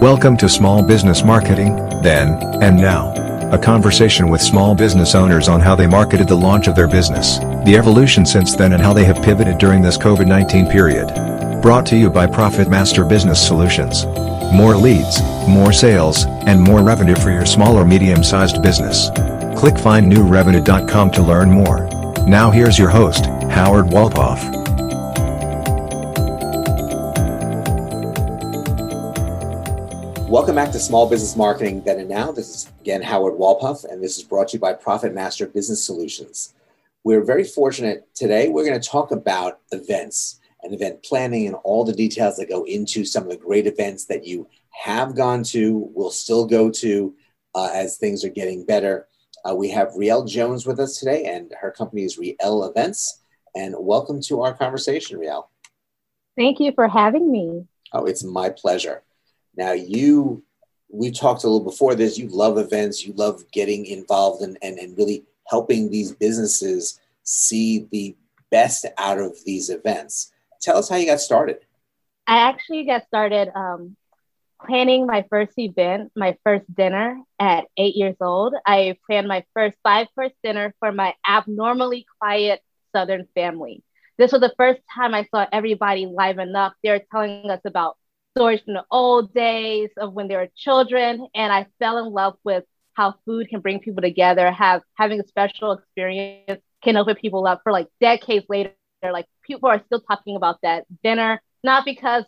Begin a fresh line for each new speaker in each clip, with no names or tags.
Welcome to Small Business Marketing, Then and Now. A conversation with small business owners on how they marketed the launch of their business, the evolution since then, and how they have pivoted during this COVID 19 period. Brought to you by Profit Master Business Solutions. More leads, more sales, and more revenue for your small or medium sized business. Click findnewrevenue.com to learn more. Now, here's your host, Howard Walpoff.
Welcome back to Small Business Marketing Then and Now. This is again Howard Walpoff, and this is brought to you by Profit Master Business Solutions. We're very fortunate today. We're going to talk about events and event planning and all the details that go into some of the great events that you have gone to, will still go to uh, as things are getting better. Uh, we have Rielle Jones with us today, and her company is Rielle Events. And welcome to our conversation, Rielle.
Thank you for having me.
Oh, it's my pleasure. Now, you, we talked a little before this, you love events, you love getting involved and, and, and really helping these businesses see the best out of these events. Tell us how you got started.
I actually got started um, planning my first event, my first dinner at eight years old. I planned my first five course dinner for my abnormally quiet Southern family. This was the first time I saw everybody liven up. They were telling us about stories from the old days of when they were children. And I fell in love with how food can bring people together, have having a special experience can open people up for like decades later. Like people are still talking about that dinner, not because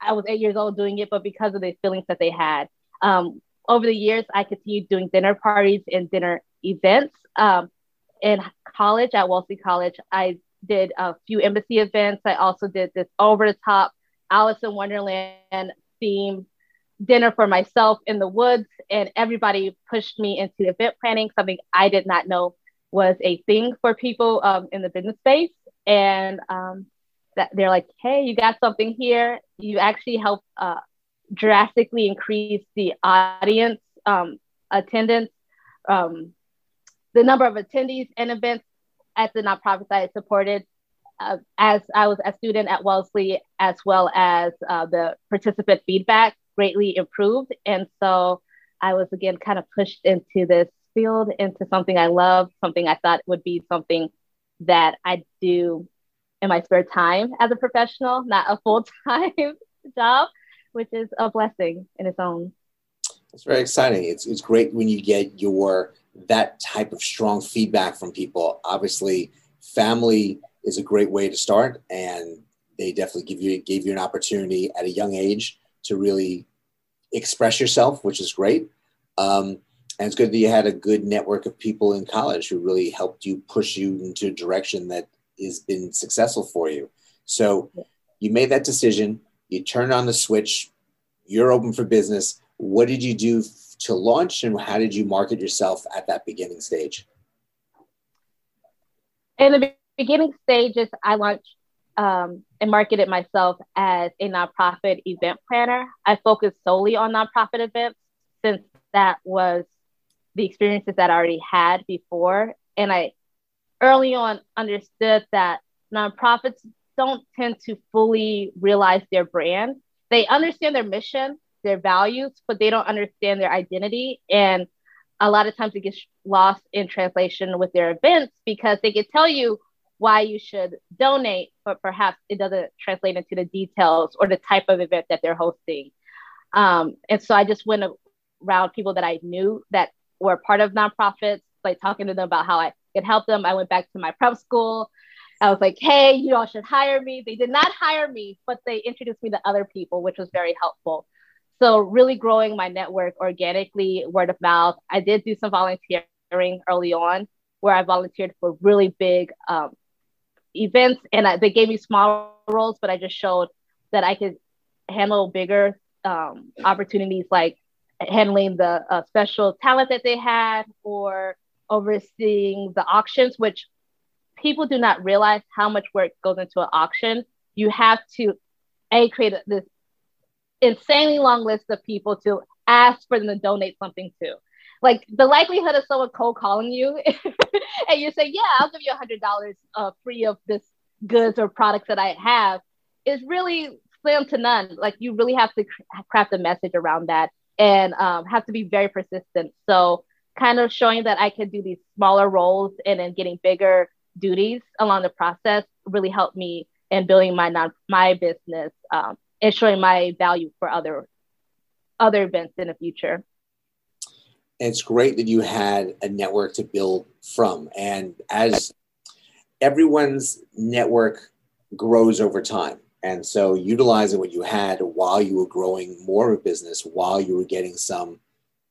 I was eight years old doing it, but because of the feelings that they had. Um, over the years, I continued doing dinner parties and dinner events. Um, in college at Wellesley College, I did a few embassy events. I also did this over the top Alice in Wonderland themed dinner for myself in the woods, and everybody pushed me into event planning, something I did not know was a thing for people um, in the business space. And um, that they're like, hey, you got something here. You actually help uh, drastically increase the audience um, attendance, um, the number of attendees and events at the nonprofits I supported uh, as I was a student at Wellesley, as well as uh, the participant feedback greatly improved. And so I was again kind of pushed into this field, into something I love, something I thought would be something that I do in my spare time as a professional, not a full time job, which is a blessing in its own.
It's very exciting. It's, it's great when you get your that type of strong feedback from people. Obviously, family is a great way to start, and they definitely give you gave you an opportunity at a young age to really express yourself, which is great. Um, and it's good that you had a good network of people in college who really helped you push you into a direction that has been successful for you. So you made that decision. You turned on the switch. You're open for business. What did you do to launch, and how did you market yourself at that beginning stage?
In the beginning stages, I launched um, and marketed myself as a nonprofit event planner. I focused solely on nonprofit events since that was the experiences that I already had before. And I early on understood that nonprofits don't tend to fully realize their brand. They understand their mission, their values, but they don't understand their identity. And a lot of times it gets lost in translation with their events because they can tell you why you should donate, but perhaps it doesn't translate into the details or the type of event that they're hosting. Um, and so I just went around people that I knew that were part of nonprofits, like talking to them about how I could help them. I went back to my prep school. I was like, hey, you all should hire me. They did not hire me, but they introduced me to other people, which was very helpful. So, really growing my network organically, word of mouth. I did do some volunteering early on where I volunteered for really big um, events and I, they gave me small roles, but I just showed that I could handle bigger um, opportunities like handling the uh, special talent that they had or overseeing the auctions, which people do not realize how much work goes into an auction. You have to a create this insanely long list of people to ask for them to donate something to. Like the likelihood of someone cold calling you and you say, "Yeah, I'll give you a hundred dollars uh, free of this goods or products that I have," is really slim to none. Like you really have to craft a message around that and um, have to be very persistent. So kind of showing that I can do these smaller roles and then getting bigger duties along the process really helped me in building my non my business um, and showing my value for other other events in the future.
It's great that you had a network to build from, and as everyone's network grows over time. And so utilizing what you had while you were growing more of a business, while you were getting some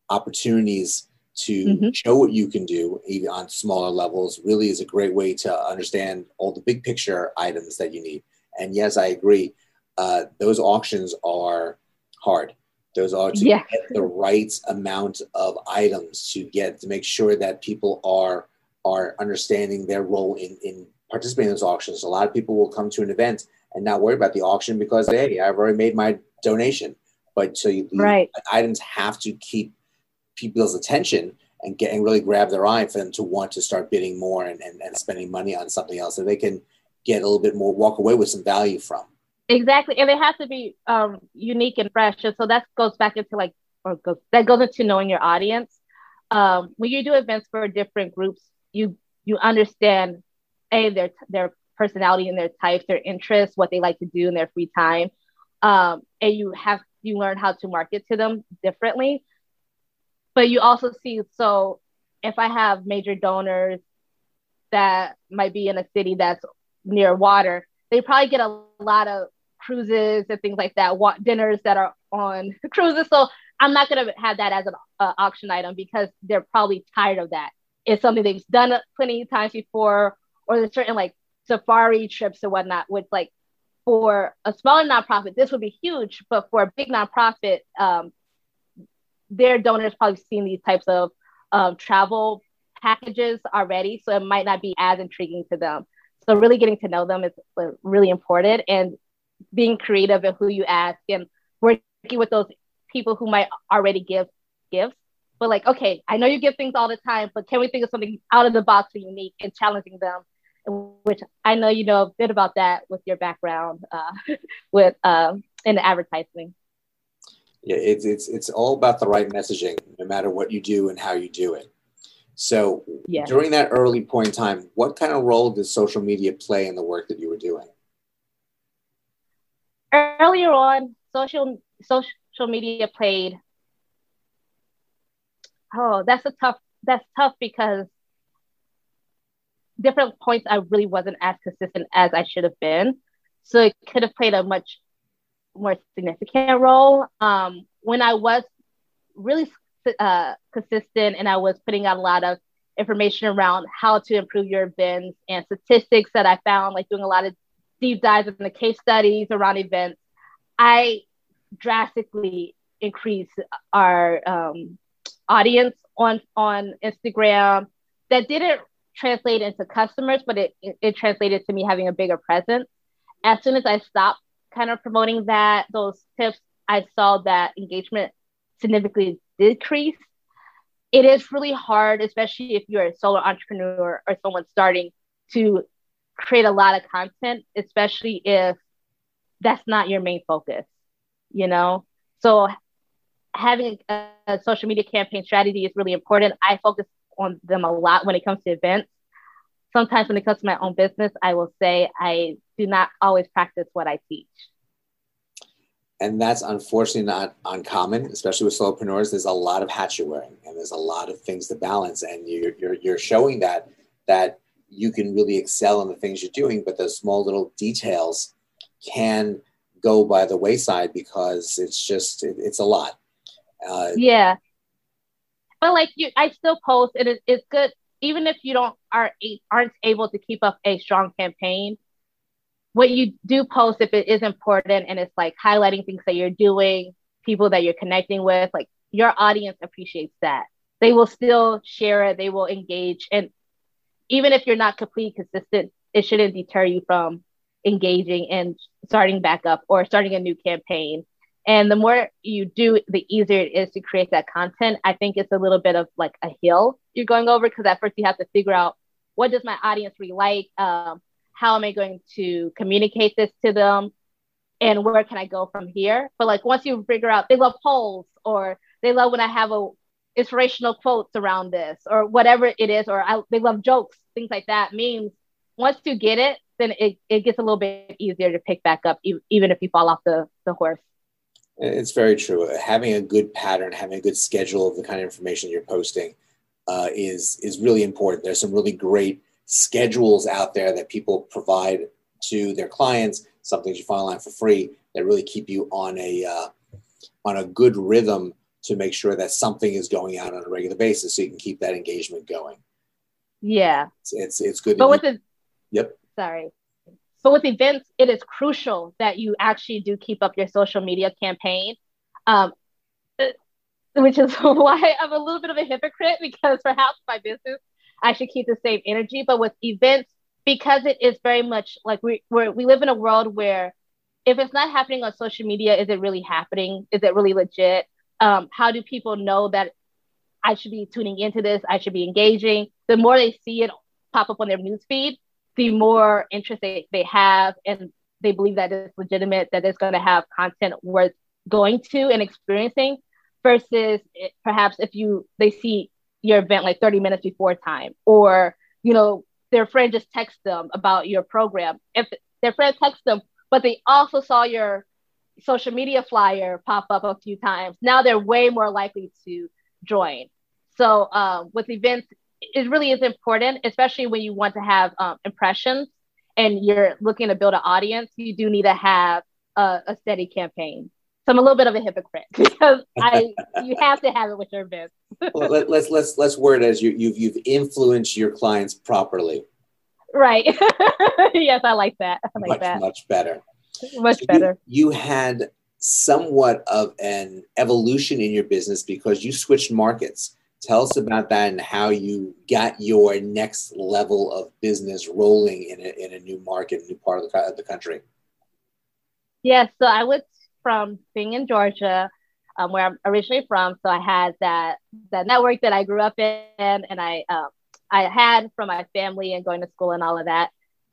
opportunities to mm-hmm. show what you can do even on smaller levels really is a great way to understand all the big picture items that you need. And yes, I agree. Uh, those auctions are hard. Those are to yeah. get the right amount of items to get to make sure that people are are understanding their role in, in participating in those auctions. A lot of people will come to an event and not worry about the auction because hey, I've already made my donation. But so you,
right.
items have to keep people's attention and get and really grab their eye for them to want to start bidding more and, and, and spending money on something else so they can get a little bit more walk away with some value from.
Exactly. And it has to be um, unique and fresh. And so that goes back into like or goes that goes into knowing your audience. Um, when you do events for different groups, you you understand a their their personality and their types, their interests, what they like to do in their free time, um, and you have you learn how to market to them differently. But you also see so if I have major donors that might be in a city that's near water, they probably get a lot of cruises and things like that, wa- dinners that are on cruises. So I'm not going to have that as an uh, auction item because they're probably tired of that it's something they've done plenty of times before, or there's certain like safari trips or whatnot, which like for a smaller nonprofit, this would be huge, but for a big nonprofit, um, their donors probably seen these types of um, travel packages already, so it might not be as intriguing to them. So really getting to know them is uh, really important, and being creative and who you ask and working with those people who might already give gifts but like, okay, I know you give things all the time, but can we think of something out of the box and unique and challenging them? Which I know you know a bit about that with your background uh, with um, in advertising.
Yeah, it's it's it's all about the right messaging, no matter what you do and how you do it. So yeah. during that early point in time, what kind of role did social media play in the work that you were doing?
Earlier on, social social media played oh, that's a tough, that's tough because different points I really wasn't as consistent as I should have been. So it could have played a much more significant role. Um, when I was really uh, consistent and I was putting out a lot of information around how to improve your events and statistics that I found, like doing a lot of deep dives in the case studies around events, I drastically increased our um, audience on on Instagram that didn't translate into customers, but it, it, it translated to me having a bigger presence. As soon as I stopped kind of promoting that those tips, I saw that engagement significantly decrease. It is really hard, especially if you're a solo entrepreneur or someone starting to create a lot of content, especially if that's not your main focus, you know? So having a, a, social media campaign strategy is really important. I focus on them a lot when it comes to events. Sometimes when it comes to my own business, I will say I do not always practice what I teach.
And that's unfortunately not uncommon, especially with solopreneurs. There's a lot of hats you're wearing, and there's a lot of things to balance. And you're, you're, you're showing that that you can really excel in the things you're doing, but those small little details can go by the wayside because it's just it, it's a lot
uh, yeah. But like you, I still post, and it, it's good even if you don't are aren't able to keep up a strong campaign. What you do post, if it is important and it's like highlighting things that you're doing, people that you're connecting with, like your audience appreciates that. They will still share it. They will engage, and even if you're not completely consistent, it shouldn't deter you from engaging and starting back up or starting a new campaign and the more you do, the easier it is to create that content. I think it's a little bit of like a hill you're going over because at first you have to figure out what does my audience really like? Um, how am I going to communicate this to them? and where can I go from here? But like once you figure out, they love polls or they love when I have a inspirational quotes around this or whatever it is, or I, they love jokes, things like that. Means once you get it, then it, it gets a little bit easier to pick back up, even if you fall off the, the horse.
It's very true. Having a good pattern, having a good schedule of the kind of information you're posting uh, is is really important. There's some really great schedules out there that people provide to their clients. Some things you find online for free that really keep you on a uh, on a good rhythm to make sure that something is going out on a regular basis, so you can keep that engagement going.
Yeah,
it's it's, it's good.
But with the
yep,
sorry. But with events, it is crucial that you actually do keep up your social media campaign. Um, which is why I'm a little bit of a hypocrite because perhaps my business I should keep the same energy. But with events, because it is very much like we we we live in a world where if it's not happening on social media, is it really happening? Is it really legit? Um, how do people know that I should be tuning into this? I should be engaging. The more they see it pop up on their newsfeed, the more interest they, they have and they believe that it's legitimate, that it's going to have content worth going to and experiencing versus perhaps if you they see your event like 30 minutes before time or you know their friend just texts them about your program if their friend texts them but they also saw your social media flyer pop up a few times now they're way more likely to join so um, with events it really is important especially when you want to have um, impressions and you're looking to build an audience you do need to have a, a steady campaign so I'm a little bit of a hypocrite because I you have to have it with your events.
well, let, us let's, let's let's word it as you you've you've influenced your clients properly.
Right. yes, I like that. I like
much,
that.
Much better.
Much better.
You, you had somewhat of an evolution in your business because you switched markets. Tell us about that and how you got your next level of business rolling in a, in a new market, a new part of the, of the country.
Yes, yeah, so I was from being in Georgia, um, where I'm originally from. So I had that that network that I grew up in, and I um, I had from my family and going to school and all of that.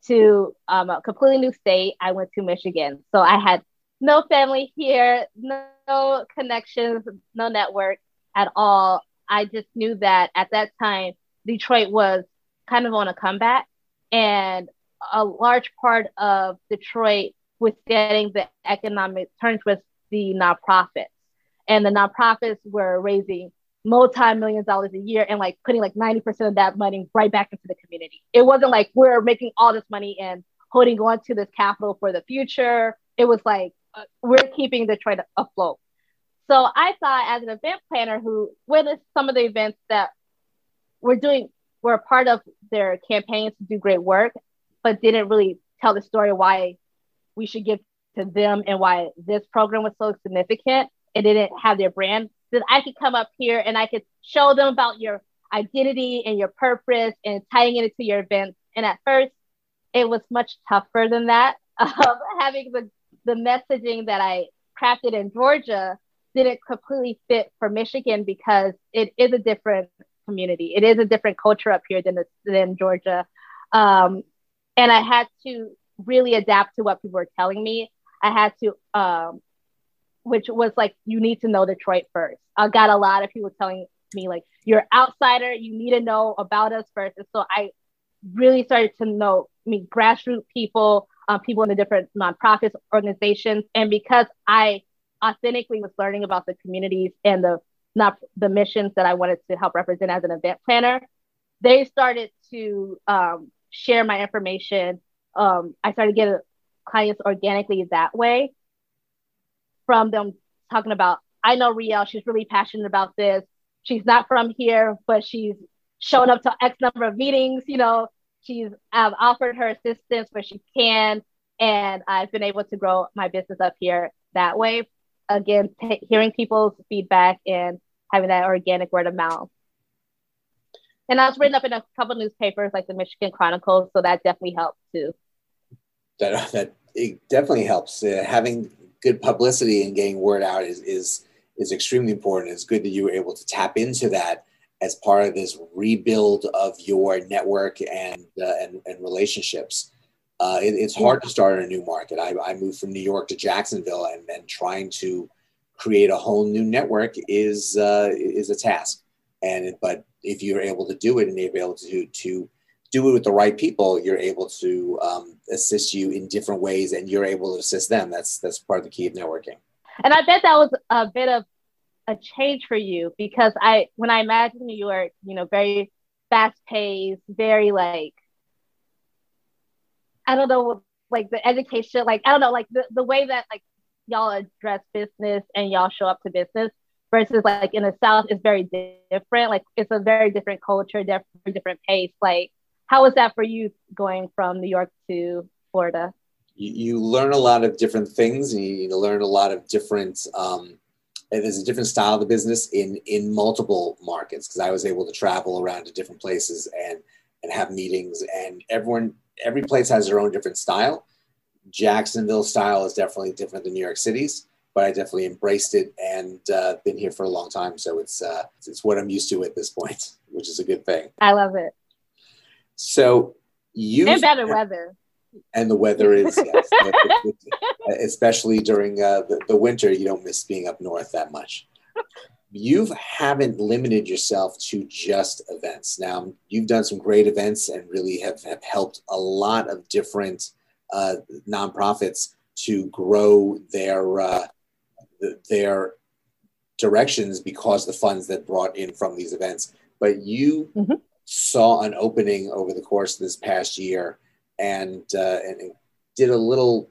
To um, a completely new state, I went to Michigan. So I had no family here, no, no connections, no network at all. I just knew that at that time, Detroit was kind of on a comeback, and a large part of Detroit was getting the economic terms with the nonprofits. And the nonprofits were raising multi-million dollars a year and like putting like 90% of that money right back into the community. It wasn't like we're making all this money and holding on to this capital for the future. It was like uh, we're keeping Detroit afloat. So I thought as an event planner who witnessed some of the events that we're doing, were a part of their campaigns to do great work, but didn't really tell the story why we should give to them and why this program was so significant It didn't have their brand, then I could come up here and I could show them about your identity and your purpose and tying it into your events. And at first, it was much tougher than that. Um, having the, the messaging that I crafted in Georgia didn't completely fit for Michigan because it is a different community. It is a different culture up here than, than Georgia. Um, and I had to really adapt to what people were telling me. I had to, um, which was like, you need to know Detroit first. I got a lot of people telling me, like, you're outsider, you need to know about us first. And so I really started to know, I mean, grassroots people, um, people in the different nonprofits, organizations. And because I authentically was learning about the communities and the not the missions that I wanted to help represent as an event planner, they started to um, share my information um, I started getting clients organically that way from them talking about, I know Rielle, she's really passionate about this. She's not from here, but she's shown up to X number of meetings. You know, she's I've offered her assistance where she can, and I've been able to grow my business up here that way. Again, t- hearing people's feedback and having that organic word of mouth. And I was written up in a couple newspapers like the Michigan Chronicle, so that definitely helped too
that that it definitely helps. Uh, having good publicity and getting word out is is is extremely important. It's good that you were able to tap into that as part of this rebuild of your network and uh, and, and relationships. uh, it, it's hard to start in a new market. I, I moved from New York to Jacksonville, and then trying to create a whole new network is uh, is a task. And but if you're able to do it and you're able to to do it with the right people, you're able to um, assist you in different ways, and you're able to assist them. That's that's part of the key of networking.
And I bet that was a bit of a change for you because I, when I imagine New York, you know, very fast paced, very like, I don't know, like the education, like I don't know, like the, the way that like y'all address business and y'all show up to business versus like in the South is very different. Like it's a very different culture, very different pace. Like how was that for you going from New York to Florida?
You, you learn a lot of different things and you learn a lot of different, um, there's a different style of the business in, in multiple markets because I was able to travel around to different places and, and have meetings and everyone, every place has their own different style. Jacksonville style is definitely different than New York City's but I definitely embraced it and uh, been here for a long time. So it's uh, it's what I'm used to at this point, which is a good thing.
I love it.
So you
and better weather.
And the weather is, yes, especially during uh, the, the winter, you don't miss being up north that much. You haven't limited yourself to just events. Now, you've done some great events and really have, have helped a lot of different uh, nonprofits to grow their uh, their directions because the funds that brought in from these events. But you mm-hmm. Saw an opening over the course of this past year and, uh, and did a little.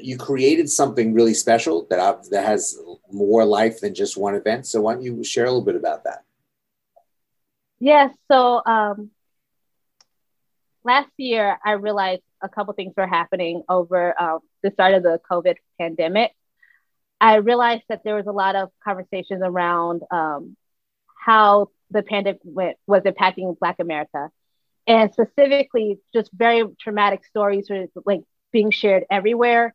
You created something really special that that has more life than just one event. So why don't you share a little bit about that?
Yes. So um, last year, I realized a couple things were happening over um, the start of the COVID pandemic. I realized that there was a lot of conversations around um, how the pandemic was impacting Black America, and specifically, just very traumatic stories were like being shared everywhere.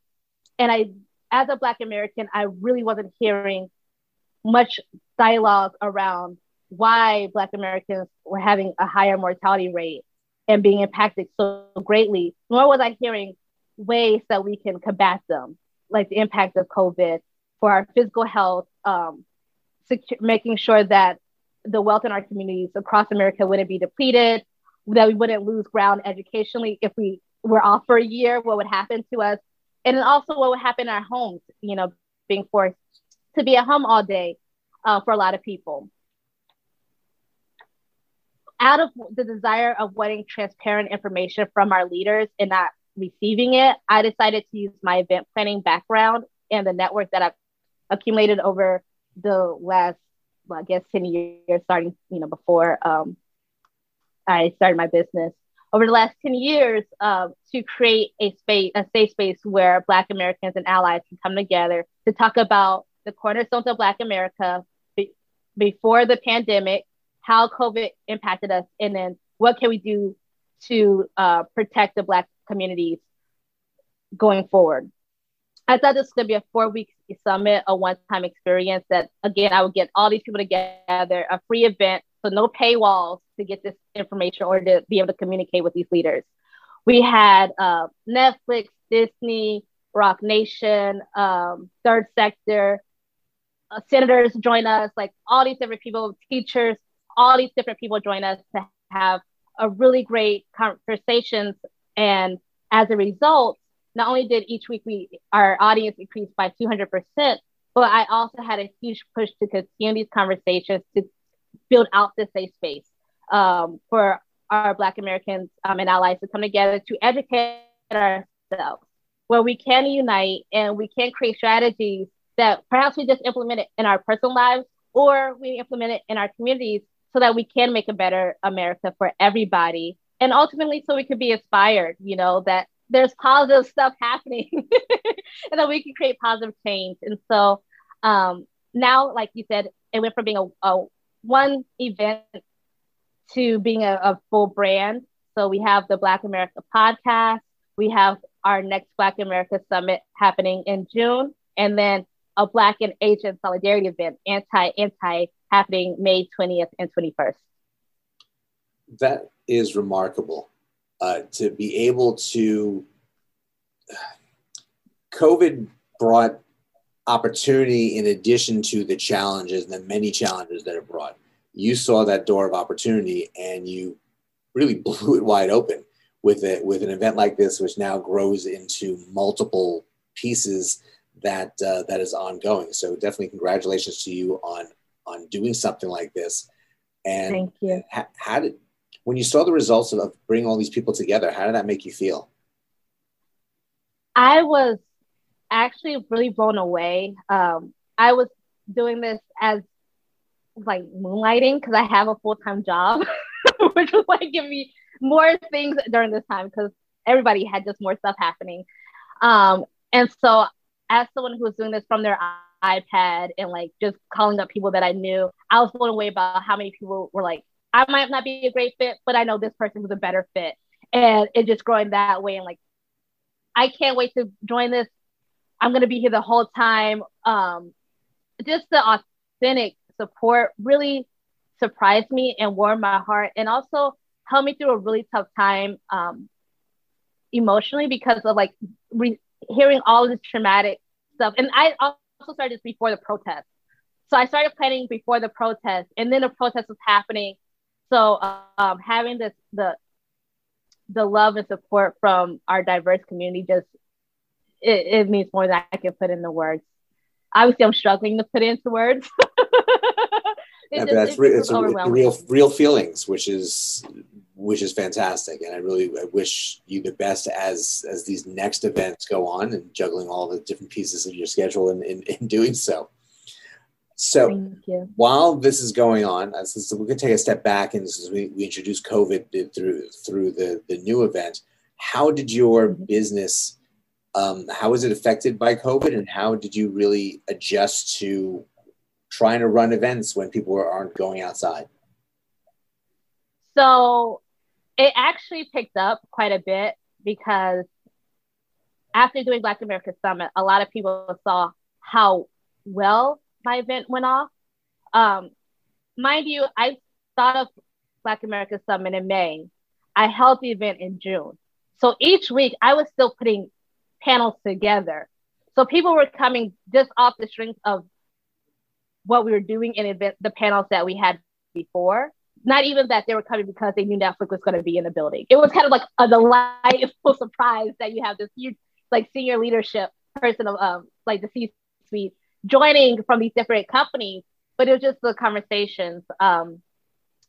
And I, as a Black American, I really wasn't hearing much dialogue around why Black Americans were having a higher mortality rate and being impacted so greatly, nor was I hearing ways that we can combat them, like the impact of COVID for our physical health, um, secu- making sure that the wealth in our communities across America wouldn't be depleted, that we wouldn't lose ground educationally if we were off for a year, what would happen to us, and also what would happen in our homes, you know, being forced to be at home all day uh, for a lot of people. Out of the desire of wanting transparent information from our leaders and not receiving it, I decided to use my event planning background and the network that I've accumulated over the last, well, I guess, 10 years, starting, you know, before um, I started my business. Over the last 10 years, uh, to create a space, a safe space where Black Americans and allies can come together to talk about the cornerstones of Black America be- before the pandemic, how COVID impacted us, and then what can we do to uh, protect the Black communities going forward. I thought this was to be a four week summit, a one time experience that, again, I would get all these people together, a free event, so no paywalls to get this information or to be able to communicate with these leaders. We had uh, Netflix, Disney, Roc Nation, um, Third Sector, uh, senators join us, like all these different people, teachers, all these different people join us to have a really great conversations. And as a result, not only did each week we our audience increase by 200%, but I also had a huge push to continue these conversations to build out this safe space um, for our Black Americans um, and allies to come together to educate ourselves, where we can unite and we can create strategies that perhaps we just implement it in our personal lives or we implement it in our communities so that we can make a better America for everybody. And ultimately, so we could be inspired, you know, that there's positive stuff happening and that we can create positive change. And so um, now, like you said, it went from being a, a one event to being a, a, full brand. So we have the Black America podcast. We have our next Black America Summit happening in June, and then a Black and Asian solidarity event, anti anti, happening May 20th and 21st.
That is remarkable uh, to be able to. COVID brought opportunity in addition to the challenges and the many challenges that it brought. You saw that door of opportunity and you really blew it wide open with it with an event like this, which now grows into multiple pieces that uh, that is ongoing. So definitely congratulations to you on on doing something like this. And
thank you.
How, how did when you saw the results of bringing all these people together? How did that make you feel?
I was actually really blown away. Um, I was doing this as like moonlighting because I have a full time job, which was like giving me more things during this time because everybody had just more stuff happening. Um, and so, as someone who was doing this from their iPad and like just calling up people that I knew, I was blown away about how many people were like, I might not be a great fit, but I know this person was a better fit. And it just growing that way and like, I can't wait to join this. I'm gonna be here the whole time. Um, just the authentic support really surprised me and warmed my heart, and also helped me through a really tough time um, emotionally because of like re- hearing all this traumatic stuff. And I also started this before the protest. So I started planning before the protest, and then the protest was happening. So um, having this the the love and support from our diverse community just it, it means more than I can put into words. Obviously, I'm struggling to put into words.
yeah, just, that's re- it's, real real feelings, which is which is fantastic, and I really I wish you the best as as these next events go on and juggling all the different pieces of your schedule and in, in doing so. So while this is going on, so going to take a step back and as we, we introduce COVID through through the the new event. How did your mm-hmm. business um, how was it affected by COVID, and how did you really adjust to trying to run events when people aren't going outside?
So it actually picked up quite a bit because after doing Black America Summit, a lot of people saw how well my event went off. Um, mind you, I thought of Black America Summit in May. I held the event in June. So each week I was still putting panels together. So people were coming just off the strength of what we were doing in event, the panels that we had before. Not even that they were coming because they knew Netflix was going to be in the building. It was kind of like a delightful surprise that you have this huge, like senior leadership person of um, like the C-suite joining from these different companies. But it was just the conversations. Um,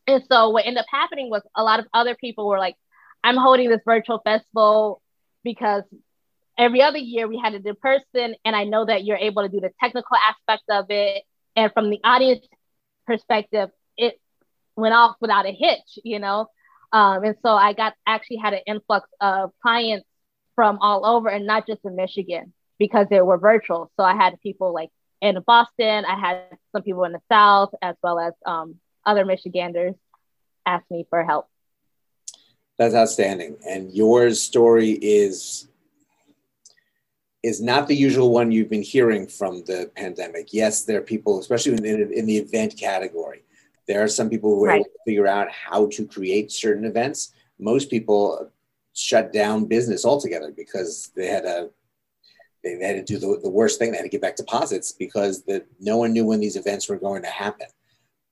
and so what ended up happening was a lot of other people were like, I'm holding this virtual festival because every other year we had it in person and i know that you're able to do the technical aspect of it and from the audience perspective it went off without a hitch you know um, and so i got actually had an influx of clients from all over and not just in michigan because they were virtual so i had people like in boston i had some people in the south as well as um, other michiganders ask me for help
that's outstanding and your story is is not the usual one you've been hearing from the pandemic. Yes, there are people, especially in, in, in the event category, there are some people who are right. able to figure out how to create certain events. Most people shut down business altogether because they had a they had to do the, the worst thing. They had to get back deposits because the, no one knew when these events were going to happen.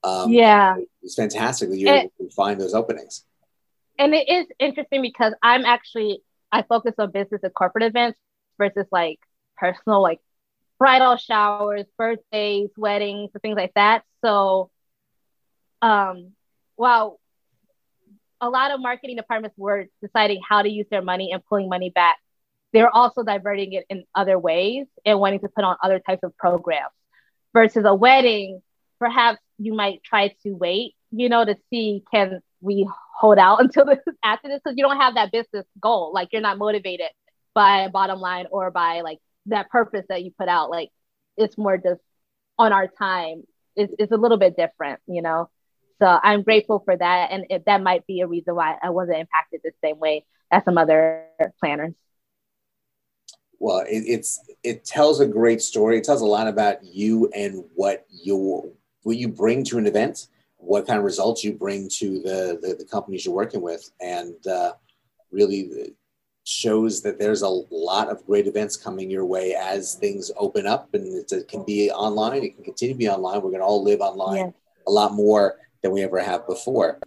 Um, yeah,
it's fantastic that able to find those openings.
And it is interesting because I'm actually I focus on business and corporate events, versus like personal, like bridal showers, birthdays, weddings, things like that. So, um, while a lot of marketing departments were deciding how to use their money and pulling money back, they're also diverting it in other ways and wanting to put on other types of programs. Versus a wedding, perhaps you might try to wait, you know, to see can we hold out until this after this because you don't have that business goal. Like you're not motivated by a bottom line or by like that purpose that you put out. Like it's more just on our time. It's, it's a little bit different, you know? So I'm grateful for that. And that might be a reason why I wasn't impacted the same way as some other planners.
Well, it, it's it tells a great story. It tells a lot about you and what you what you bring to an event, what kind of results you bring to the the, the companies you're working with, and uh, really shows that there's a lot of great events coming your way as things open up and it can be online it can continue to be online we're going to all live online yeah. a lot more than we ever have before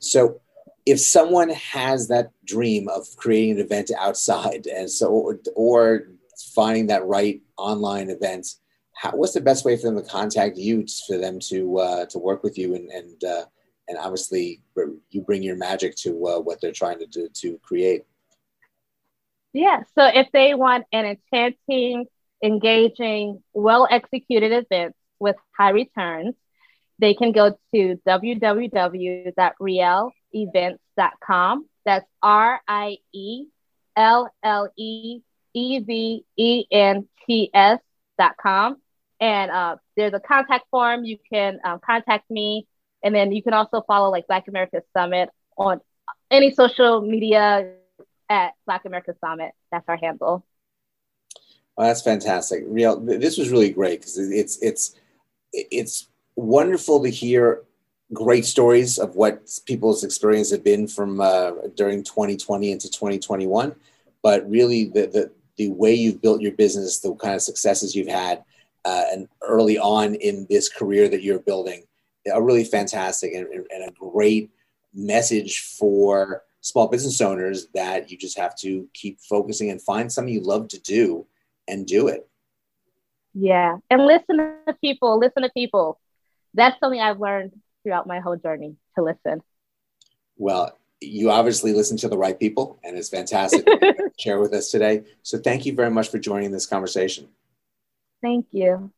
so if someone has that dream of creating an event outside and so or, finding that right online event how, what's the best way for them to contact you for them to uh, to work with you and and uh, and obviously you bring your magic to uh, what they're trying to do to create?
Yeah so if they want an enchanting engaging well executed event with high returns they can go to www.rielleevents.com that's r-i-e-l-l-e-e-v-e-n-t-s.com and uh, there's a contact form. You can um, contact me. And then you can also follow like Black America Summit on any social media at Black America Summit. That's our handle.
Oh, that's fantastic. Rielle, this was really great because it's it's it's wonderful to hear great stories of what people's experience have been from uh, during 2020 into 2021. But really, the, the the way you've built your business, the kind of successes you've had, uh, and early on in this career that you're building are really fantastic and, and, a great message for small business owners that you just have to keep focusing and find something you love to do and do it.
Yeah. And listen to people, listen to people. That's something I've learned throughout my whole journey to listen.
Well, you obviously listen to the right people, and it's fantastic to share with us today. So, thank you very much for joining this conversation.
Thank you.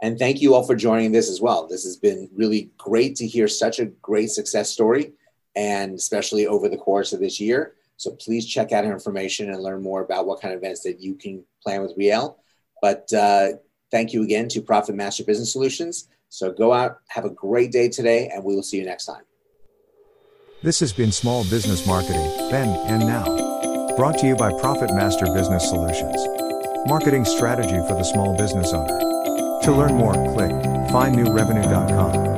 And thank you all for joining this as well. This has been really great to hear such a great success story, and especially over the course of this year. So please check out our information and learn more about what kind of events that you can plan with Rielle. But uh, thank you again to Profit Master Business Solutions. So go out, have a great day today, and we will see you next time.
This has been Small Business Marketing, then and now. Brought to you by Profit Master Business Solutions. Marketing strategy for the small business owner. To learn more, click findnewrevenue.com.